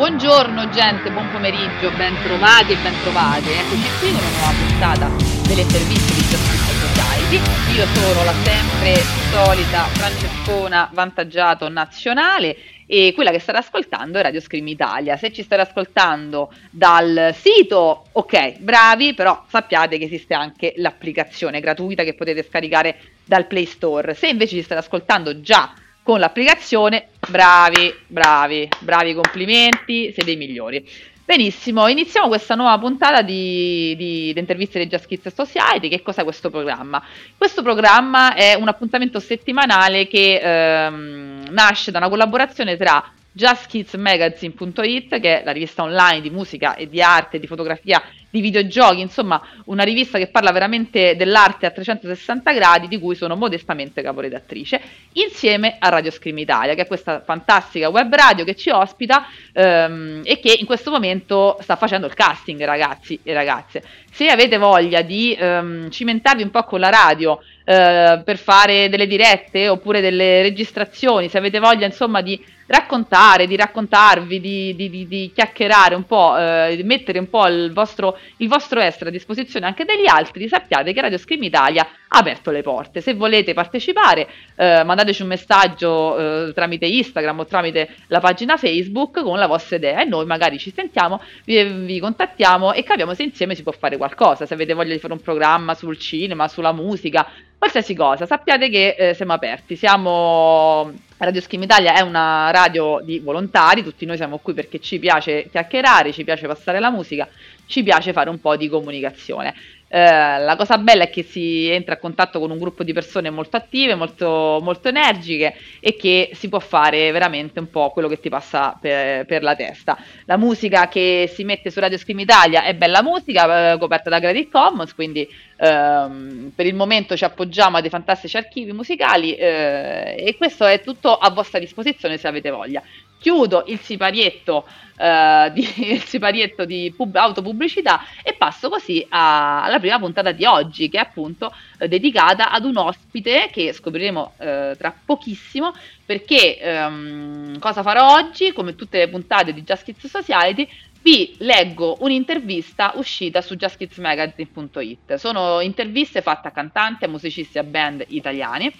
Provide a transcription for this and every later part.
Buongiorno gente, buon pomeriggio, ben trovati e ben trovate. Eccoci qui con una nuova puntata delle interviste di Justice Society. Io sono la sempre solita Francescona Vantaggiato Nazionale e quella che state ascoltando è Radio Scream Italia. Se ci state ascoltando dal sito, ok, bravi, però sappiate che esiste anche l'applicazione gratuita che potete scaricare dal Play Store. Se invece ci state ascoltando già con l'applicazione. Bravi, bravi, bravi, complimenti, siete i migliori. Benissimo, iniziamo questa nuova puntata di, di, di interviste di Just Kids Society. Che cos'è questo programma? Questo programma è un appuntamento settimanale che ehm, nasce da una collaborazione tra JustKidsMagazine.it, che è la rivista online di musica e di arte, di fotografia, di videogiochi, insomma una rivista che parla veramente dell'arte a 360 gradi, di cui sono modestamente caporedattrice, insieme a Radio Scream Italia, che è questa fantastica web radio che ci ospita ehm, e che in questo momento sta facendo il casting, ragazzi e ragazze. Se avete voglia di ehm, cimentarvi un po' con la radio, eh, per fare delle dirette oppure delle registrazioni, se avete voglia insomma di raccontare, di raccontarvi, di, di, di, di chiacchierare un po', eh, mettere un po' il vostro, il vostro essere a disposizione anche degli altri, sappiate che Radio Scream Italia ha aperto le porte. Se volete partecipare, eh, mandateci un messaggio eh, tramite Instagram o tramite la pagina Facebook con la vostra idea e noi magari ci sentiamo, vi, vi contattiamo e capiamo se insieme si può fare qualcosa. Se avete voglia di fare un programma sul cinema, sulla musica, qualsiasi cosa, sappiate che eh, siamo aperti. Siamo Radio Schim Italia è una radio di volontari, tutti noi siamo qui perché ci piace chiacchierare, ci piace passare la musica, ci piace fare un po' di comunicazione. Eh, la cosa bella è che si entra a contatto con un gruppo di persone molto attive, molto, molto energiche e che si può fare veramente un po' quello che ti passa per, per la testa. La musica che si mette su Radio Scream Italia è bella musica, eh, coperta da Creative Commons, quindi ehm, per il momento ci appoggiamo a dei fantastici archivi musicali eh, e questo è tutto a vostra disposizione se avete voglia. Chiudo il siparietto, uh, di, il siparietto di pub- autopubblicità e passo così a, alla prima puntata di oggi che è appunto uh, dedicata ad un ospite che scopriremo uh, tra pochissimo perché um, cosa farò oggi? Come tutte le puntate di Just Kids Society vi leggo un'intervista uscita su justkidsmagazine.it sono interviste fatte a cantanti, a musicisti e a band italiani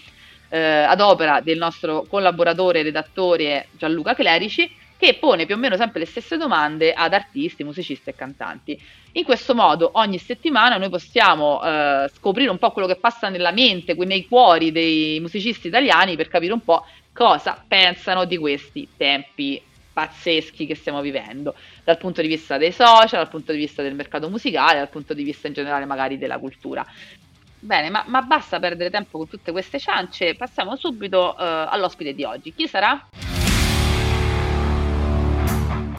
eh, ad opera del nostro collaboratore e redattore Gianluca Clerici, che pone più o meno sempre le stesse domande ad artisti, musicisti e cantanti. In questo modo ogni settimana noi possiamo eh, scoprire un po' quello che passa nella mente, nei cuori dei musicisti italiani per capire un po' cosa pensano di questi tempi pazzeschi che stiamo vivendo, dal punto di vista dei social, dal punto di vista del mercato musicale, dal punto di vista in generale magari della cultura. Bene, ma, ma, basta perdere tempo con tutte queste ciance, passiamo subito uh, all'ospite di oggi. Chi sarà?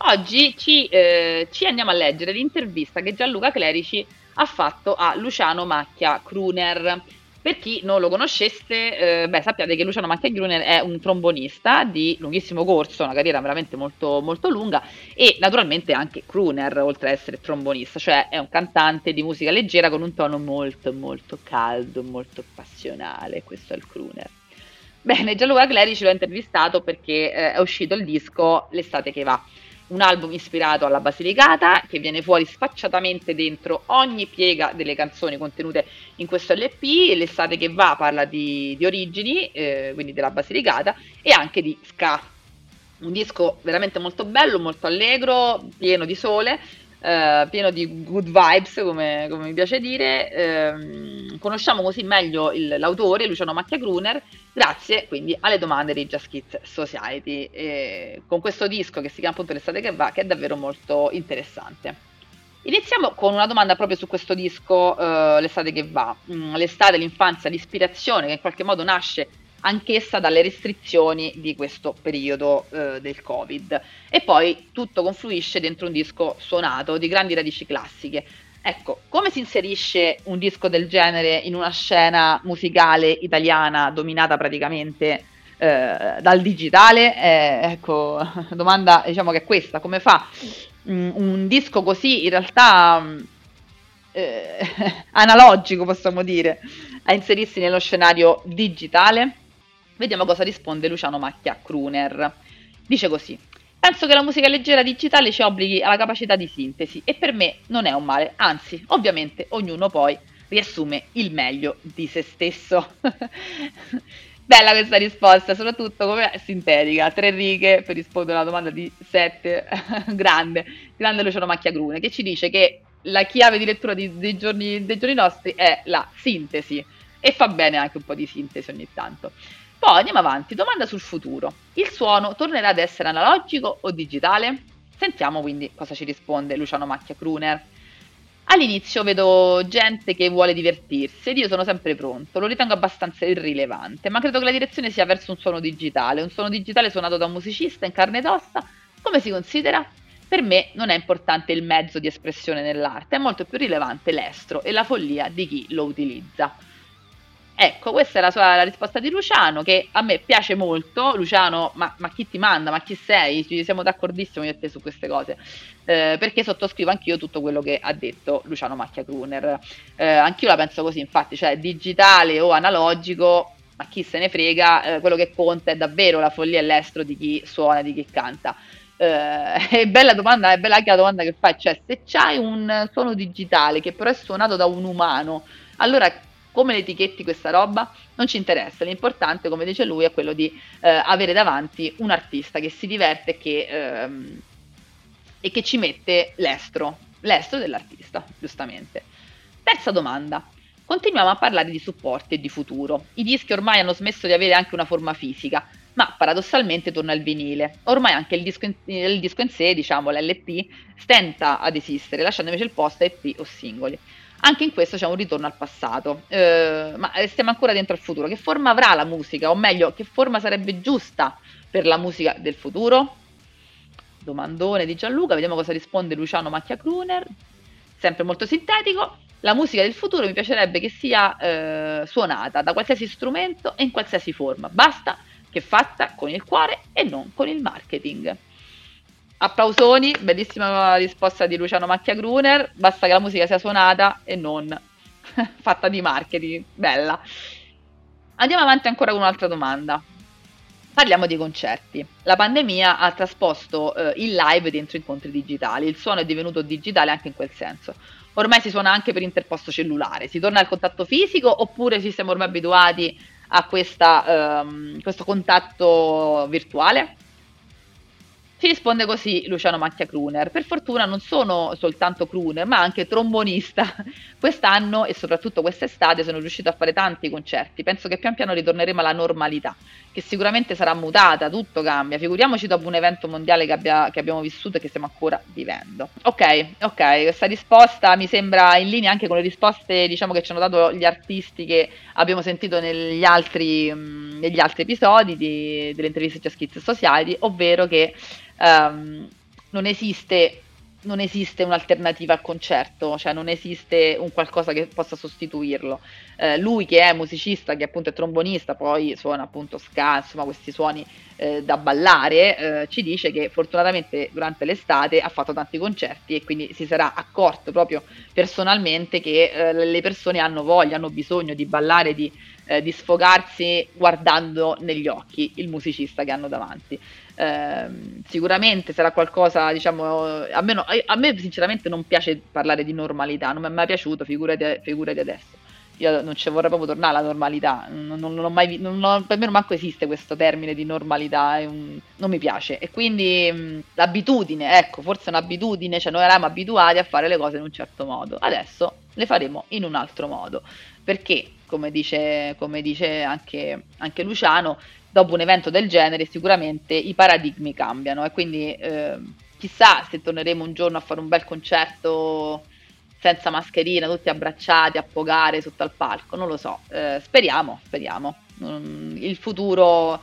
Oggi ci, eh, ci, andiamo a leggere l'intervista che Gianluca Clerici ha fatto a Luciano Macchia Kruner, per chi non lo conoscesse, eh, beh, sappiate che Luciano Macchia-Gruner è un trombonista di lunghissimo corso, una carriera veramente molto, molto lunga e naturalmente anche crooner, oltre ad essere trombonista, cioè è un cantante di musica leggera con un tono molto, molto caldo, molto passionale, questo è il crooner. Bene, Gianluca Clerici l'ho intervistato perché eh, è uscito il disco L'estate che va un album ispirato alla Basilicata che viene fuori sfacciatamente dentro ogni piega delle canzoni contenute in questo LP. L'estate che va parla di, di origini, eh, quindi della Basilicata, e anche di ska. Un disco veramente molto bello, molto allegro, pieno di sole, eh, pieno di good vibes, come, come mi piace dire. Eh, conosciamo così meglio il, l'autore, Luciano Macchia Gruner, grazie quindi alle domande di Just Kids Society, eh, con questo disco che si chiama appunto L'estate che va, che è davvero molto interessante. Iniziamo con una domanda proprio su questo disco, uh, L'estate che va. Mm, l'estate, l'infanzia, l'ispirazione che in qualche modo nasce anch'essa dalle restrizioni di questo periodo eh, del Covid. E poi tutto confluisce dentro un disco suonato di grandi radici classiche. Ecco, come si inserisce un disco del genere in una scena musicale italiana dominata praticamente eh, dal digitale? Eh, ecco, domanda diciamo che è questa, come fa un, un disco così in realtà eh, analogico, possiamo dire, a inserirsi nello scenario digitale? Vediamo cosa risponde Luciano Macchia Kruner. Dice così: Penso che la musica leggera digitale ci obblighi alla capacità di sintesi e per me non è un male, anzi, ovviamente ognuno poi riassume il meglio di se stesso. Bella questa risposta, soprattutto come sintetica, tre righe per rispondere a una domanda di sette, grande, grande Luciano Macchiagrune, che ci dice che la chiave di lettura di, dei, giorni, dei giorni nostri è la sintesi e fa bene anche un po' di sintesi ogni tanto. Poi andiamo avanti, domanda sul futuro. Il suono tornerà ad essere analogico o digitale? Sentiamo quindi cosa ci risponde Luciano Macchia Kruner. All'inizio vedo gente che vuole divertirsi ed io sono sempre pronto, lo ritengo abbastanza irrilevante, ma credo che la direzione sia verso un suono digitale, un suono digitale suonato da un musicista in carne ed ossa. Come si considera? Per me non è importante il mezzo di espressione nell'arte, è molto più rilevante l'estro e la follia di chi lo utilizza. Ecco, questa è la, sua, la risposta di Luciano, che a me piace molto. Luciano, ma, ma chi ti manda? Ma chi sei? Ci siamo d'accordissimo io e te su queste cose. Eh, perché sottoscrivo anch'io tutto quello che ha detto Luciano Macchia Kruner. Eh, anch'io la penso così, infatti, cioè digitale o analogico, ma chi se ne frega, eh, quello che conta è davvero la follia e l'estro di chi suona, di chi canta. Eh, è bella domanda, è bella anche la domanda che fai, cioè se c'hai un suono digitale che però è suonato da un umano, allora come le etichetti questa roba non ci interessa, l'importante, come dice lui, è quello di eh, avere davanti un artista che si diverte che, ehm, e che ci mette l'estro, l'estro dell'artista, giustamente. Terza domanda. Continuiamo a parlare di supporti e di futuro. I dischi ormai hanno smesso di avere anche una forma fisica, ma paradossalmente torna il vinile. Ormai anche il disco in, il disco in sé, diciamo l'LP, stenta ad esistere, lasciando invece il posto a EP o singoli. Anche in questo c'è un ritorno al passato, eh, ma stiamo ancora dentro al futuro. Che forma avrà la musica? O meglio, che forma sarebbe giusta per la musica del futuro? Domandone di Gianluca, vediamo cosa risponde Luciano Macchia Kruner. Sempre molto sintetico. La musica del futuro mi piacerebbe che sia eh, suonata da qualsiasi strumento e in qualsiasi forma. Basta che fatta con il cuore e non con il marketing. Applausoni, bellissima risposta di Luciano Macchia Gruner, basta che la musica sia suonata e non fatta di marketing, bella. Andiamo avanti ancora con un'altra domanda. Parliamo di concerti. La pandemia ha trasposto eh, il live dentro incontri digitali, il suono è divenuto digitale anche in quel senso. Ormai si suona anche per interposto cellulare, si torna al contatto fisico oppure ci siamo ormai abituati a questa, ehm, questo contatto virtuale? Ci risponde così Luciano Macchia Kruner. Per fortuna non sono soltanto crooner, ma anche trombonista. Quest'anno e soprattutto quest'estate sono riuscito a fare tanti concerti. Penso che pian piano ritorneremo alla normalità, che sicuramente sarà mutata, tutto cambia. Figuriamoci dopo un evento mondiale che, abbia, che abbiamo vissuto e che stiamo ancora vivendo. Ok, ok, questa risposta mi sembra in linea anche con le risposte diciamo, che ci hanno dato gli artisti che abbiamo sentito negli altri, mh, negli altri episodi di, delle interviste Just Kids Society, ovvero che um, non esiste non esiste un'alternativa al concerto, cioè non esiste un qualcosa che possa sostituirlo. Eh, lui che è musicista, che appunto è trombonista, poi suona appunto ska, insomma questi suoni eh, da ballare, eh, ci dice che fortunatamente durante l'estate ha fatto tanti concerti e quindi si sarà accorto proprio personalmente che eh, le persone hanno voglia, hanno bisogno di ballare, di, eh, di sfogarsi guardando negli occhi il musicista che hanno davanti. Ehm, sicuramente sarà qualcosa, diciamo, a me, a me, sinceramente non piace parlare di normalità, non mi è mai piaciuto, figurati, figurati adesso. Io non ci vorrei proprio tornare alla normalità, non, non, non mai, per me non manco esiste questo termine di normalità, un, non mi piace. E quindi mh, l'abitudine, ecco, forse un'abitudine, cioè noi eravamo abituati a fare le cose in un certo modo, adesso le faremo in un altro modo, perché come dice, come dice anche, anche Luciano, dopo un evento del genere sicuramente i paradigmi cambiano. E quindi eh, chissà se torneremo un giorno a fare un bel concerto senza mascherina, tutti abbracciati, a pogare sotto al palco, non lo so, eh, speriamo, speriamo. Mm, il futuro,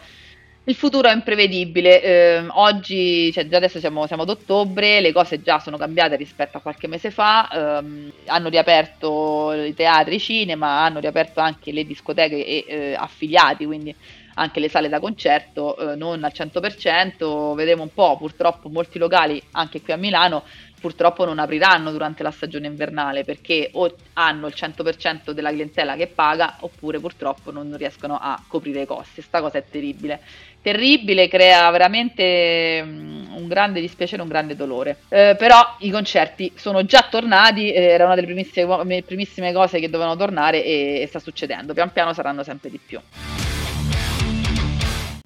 il futuro è imprevedibile, eh, oggi, cioè già adesso siamo, siamo, ad ottobre, le cose già sono cambiate rispetto a qualche mese fa, ehm, hanno riaperto i teatri, i cinema, hanno riaperto anche le discoteche e eh, affiliati, quindi anche le sale da concerto eh, non al 100%, vedremo un po', purtroppo molti locali anche qui a Milano purtroppo non apriranno durante la stagione invernale perché o hanno il 100% della clientela che paga oppure purtroppo non riescono a coprire i costi. Sta cosa è terribile. Terribile, crea veramente mm, un grande dispiacere, un grande dolore. Eh, però i concerti sono già tornati, eh, era una delle primissime, primissime, cose che dovevano tornare e, e sta succedendo. Pian piano saranno sempre di più.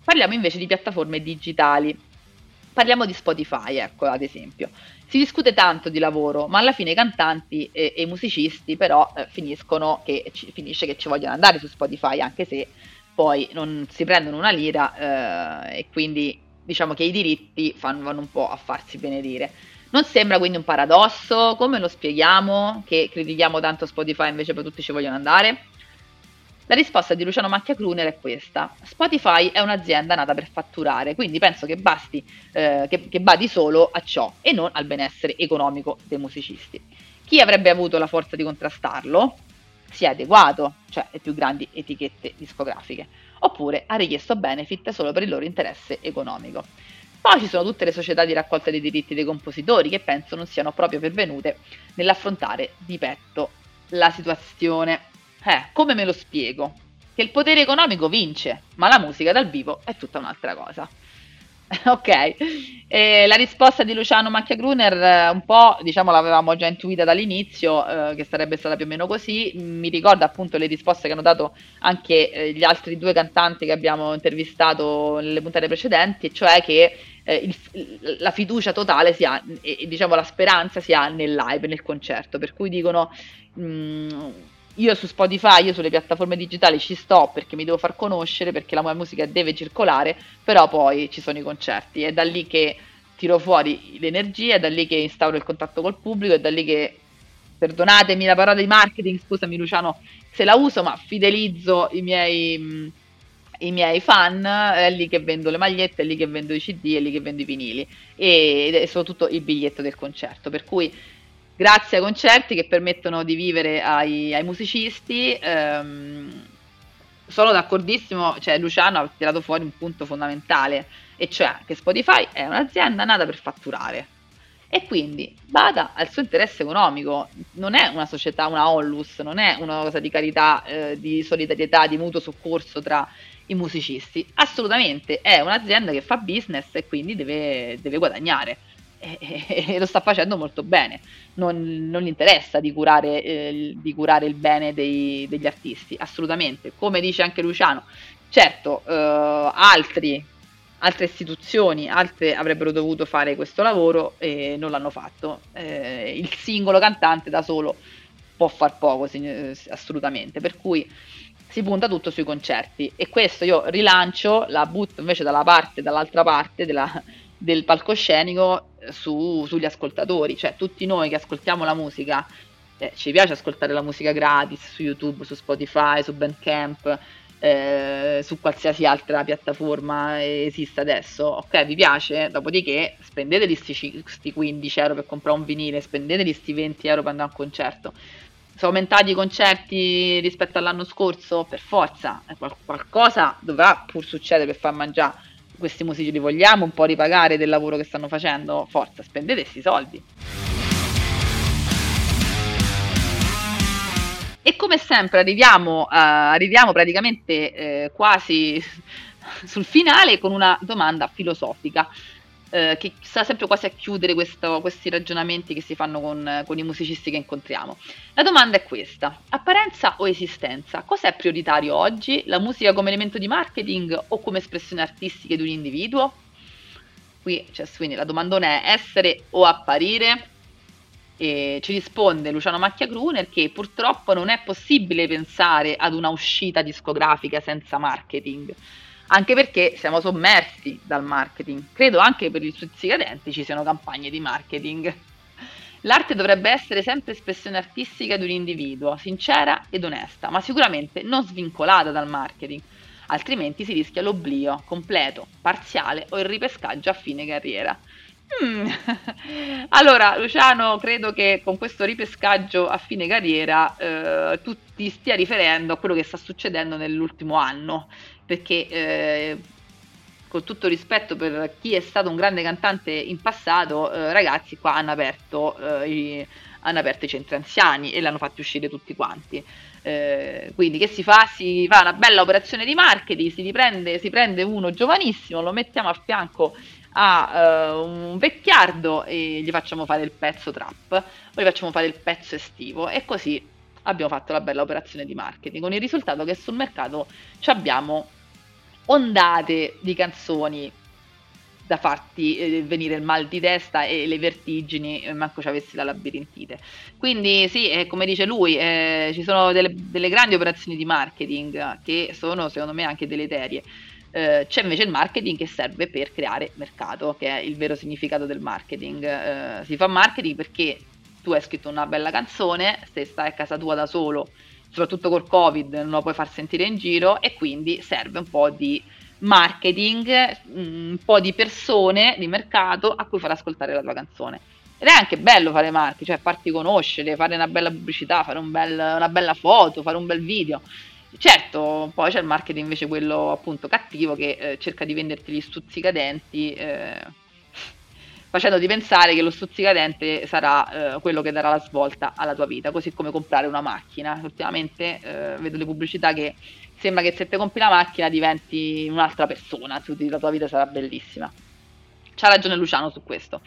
Parliamo invece di piattaforme digitali. Parliamo di Spotify, ecco, ad esempio. Si discute tanto di lavoro, ma alla fine i cantanti e, i musicisti però eh, finiscono che, ci, finisce che ci vogliono andare su Spotify, anche se poi non si prendono una lira eh, e quindi diciamo che i diritti fanno, vanno un po' a farsi benedire. Non sembra quindi un paradosso? Come lo spieghiamo che critichiamo tanto Spotify invece poi tutti ci vogliono andare? La risposta di Luciano Macchia Kruner è questa. Spotify è un'azienda nata per fatturare, quindi penso che basti, eh, che, che badi solo a ciò e non al benessere economico dei musicisti. Chi avrebbe avuto la forza di contrastarlo si è adeguato, cioè le più grandi etichette discografiche, oppure ha richiesto benefit solo per il loro interesse economico. Poi ci sono tutte le società di raccolta dei diritti dei compositori che penso non siano proprio pervenute nell'affrontare di petto la situazione. Eh, come me lo spiego? Che il potere economico vince, ma la musica dal vivo è tutta un'altra cosa. ok, e la risposta di Luciano Macchia-Gruner eh, un po' diciamo l'avevamo già intuita dall'inizio eh, che sarebbe stata più o meno così, mi ricorda appunto le risposte che hanno dato anche eh, gli altri due cantanti che abbiamo intervistato nelle puntate precedenti, cioè che eh, il, la fiducia totale si ha e diciamo la speranza si ha nel live, nel concerto, per cui dicono... Mh, mm, io su Spotify, io sulle piattaforme digitali ci sto perché mi devo far conoscere, perché la mia musica deve circolare, però poi ci sono i concerti, è da lì che tiro fuori l'energia, è da lì che instauro il contatto col pubblico, è da lì che, perdonatemi la parola di marketing, scusami Luciano se la uso, ma fidelizzo i miei, i miei fan, è lì che vendo le magliette, è lì che vendo i CD, è lì che vendo i vinili. E, e soprattutto il biglietto del concerto, per cui grazie ai concerti che permettono di vivere ai, ai musicisti. Ehm, sono d'accordissimo, cioè Luciano ha tirato fuori un punto fondamentale, e cioè che Spotify è un'azienda nata per fatturare. E quindi bada al suo interesse economico, non è una società, una Onlus, non è una cosa di carità, eh, di solidarietà, di mutuo soccorso tra i musicisti, assolutamente è un'azienda che fa business e quindi deve, deve guadagnare e, lo sta facendo molto bene. Non, non gli interessa di curare, eh, di curare il bene dei, degli artisti, assolutamente. Come dice anche Luciano, certo, eh, altri, altre istituzioni, altre avrebbero dovuto fare questo lavoro e non l'hanno fatto. Eh, il singolo cantante da solo può far poco, assolutamente. Per cui si punta tutto sui concerti e questo io rilancio, la butto invece dalla parte, dall'altra parte della, del palcoscenico su, sugli ascoltatori, cioè tutti noi che ascoltiamo la musica, eh, ci piace ascoltare la musica gratis su YouTube, su Spotify, su Bandcamp, eh, su qualsiasi altra piattaforma esista adesso, ok vi piace, dopodiché spendete questi 15 euro per comprare un vinile, spendete questi 20 euro per andare a un concerto, sono aumentati i concerti rispetto all'anno scorso, per forza, qualcosa dovrà pur succedere per far mangiare questi musici li vogliamo un po' ripagare del lavoro che stanno facendo, forza, spendete questi soldi. E come sempre arriviamo, uh, arriviamo praticamente eh, quasi sul finale con una domanda filosofica eh, che sta sempre quasi a chiudere questo, questi ragionamenti che si fanno con, con, i musicisti che incontriamo. La domanda è questa: apparenza o esistenza? Cos'è prioritario oggi? La musica come elemento di marketing o come espressione artistica di un individuo? Qui cioè, quindi la domandona è essere o apparire? E ci risponde Luciano Macchia Gruner che purtroppo non è possibile pensare ad una uscita discografica senza marketing anche perché siamo sommersi dal marketing. Credo anche per i stuzzicadenti ci siano campagne di marketing. L'arte dovrebbe essere sempre espressione artistica di un individuo, sincera ed onesta, ma sicuramente non svincolata dal marketing, altrimenti si rischia l'oblio completo, parziale o il ripescaggio a fine carriera. Mm. Allora, Luciano, credo che con questo ripescaggio a fine carriera eh, tu ti stia riferendo a quello che sta succedendo nell'ultimo anno perché eh, con tutto rispetto per chi è stato un grande cantante in passato, eh, ragazzi qua hanno aperto, eh, i, hanno aperto i centri anziani e l'hanno fatti uscire tutti quanti. Eh, quindi che si fa? Si fa una bella operazione di marketing, si, riprende, si prende uno giovanissimo, lo mettiamo a fianco a uh, un vecchiardo e gli facciamo fare il pezzo trap, poi gli facciamo fare il pezzo estivo e così abbiamo fatto la bella operazione di marketing con il risultato che sul mercato abbiamo ondate di canzoni da farti eh, venire il mal di testa e le vertigini, eh, manco ci avessi la labirintite. Quindi sì, eh, come dice lui, eh, ci sono delle, delle, grandi operazioni di marketing che sono secondo me anche deleterie. C'è invece il marketing che serve per creare mercato, che è il vero significato del marketing. Eh, si fa marketing perché tu hai scritto una bella canzone, se stai a casa tua da solo, soprattutto col Covid, non lo puoi far sentire in giro e quindi serve un po' di marketing, un po' di persone di mercato a cui far ascoltare la tua canzone. Ed è anche bello fare marketing, cioè farti conoscere, fare una bella pubblicità, fare un bel, una bella foto, fare un bel video. Certo, poi c'è il marketing invece quello appunto cattivo che eh, cerca di venderti gli stuzzicadenti, eh, facendoti pensare che lo stuzzicadente sarà eh, quello che darà la svolta alla tua vita, così come comprare una macchina. Ultimamente eh, vedo le pubblicità che sembra che se ti compri la macchina diventi un'altra persona, la tua vita sarà bellissima. C'ha ragione Luciano su questo.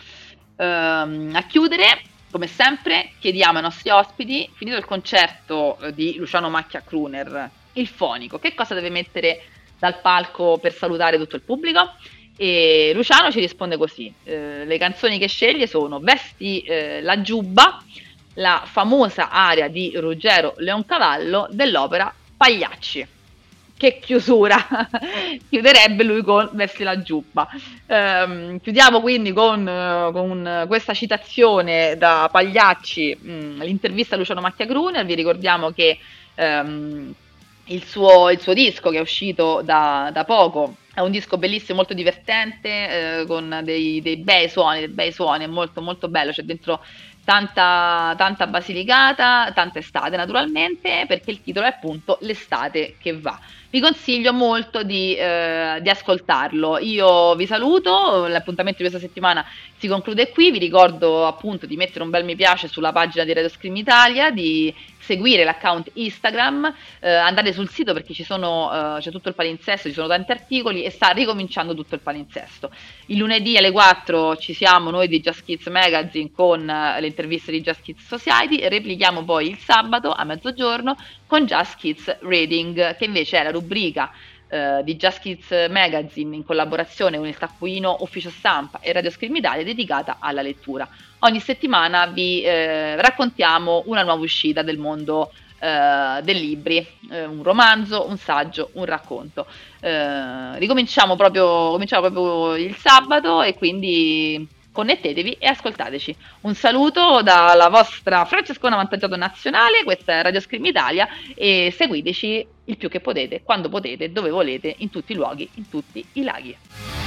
Ehm, a chiudere, come sempre, chiediamo ai nostri ospiti, finito il concerto eh, di Luciano Macchia Kruner, il fonico, che cosa deve mettere dal palco per salutare tutto il pubblico? E Luciano ci risponde così: eh, le canzoni che sceglie sono Vesti eh, la giubba, la famosa aria di Ruggero Leoncavallo dell'opera Pagliacci. Che chiusura! Chiuderebbe lui con Vesti la giubba. Eh, chiudiamo quindi con, con, questa citazione da Pagliacci, mh, mm, l'intervista a Luciano Macchia Gruner. Vi ricordiamo che ehm, il, suo, il, suo, disco che è uscito da, da poco è un disco bellissimo, molto divertente, eh, con dei, dei, bei suoni, dei bei suoni, è molto molto bello, c'è dentro tanta, tanta basilicata, tanta estate naturalmente, perché il titolo è appunto L'estate che va. Vi consiglio molto di, eh, di ascoltarlo. Io vi saluto, l'appuntamento di questa settimana si conclude qui, vi ricordo appunto di mettere un bel mi piace sulla pagina di Radio Scream Italia, di seguire l'account Instagram, eh, andate sul sito perché sono, eh, c'è tutto il palinsesto, ci sono tanti articoli e sta ricominciando tutto il palinsesto. Il lunedì alle 4 ci siamo noi di Just Kids Magazine con eh, le interviste di Just Kids Society, replichiamo poi il sabato a mezzogiorno con Just Kids Reading, che invece è la rubrica eh, di Just Kids Magazine in collaborazione con il taccuino Ufficio Stampa e Radio Scream Italia dedicata alla lettura. Ogni settimana vi eh, raccontiamo una nuova uscita del mondo eh, dei libri, eh, un romanzo, un saggio, un racconto. Eh, ricominciamo proprio, proprio il sabato e quindi connettetevi e ascoltateci. Un saluto dalla vostra Francescona Vantaggiato Nazionale, questa è Radio Scream Italia e seguiteci il più che potete, quando potete, dove volete, in tutti i luoghi, in tutti i laghi.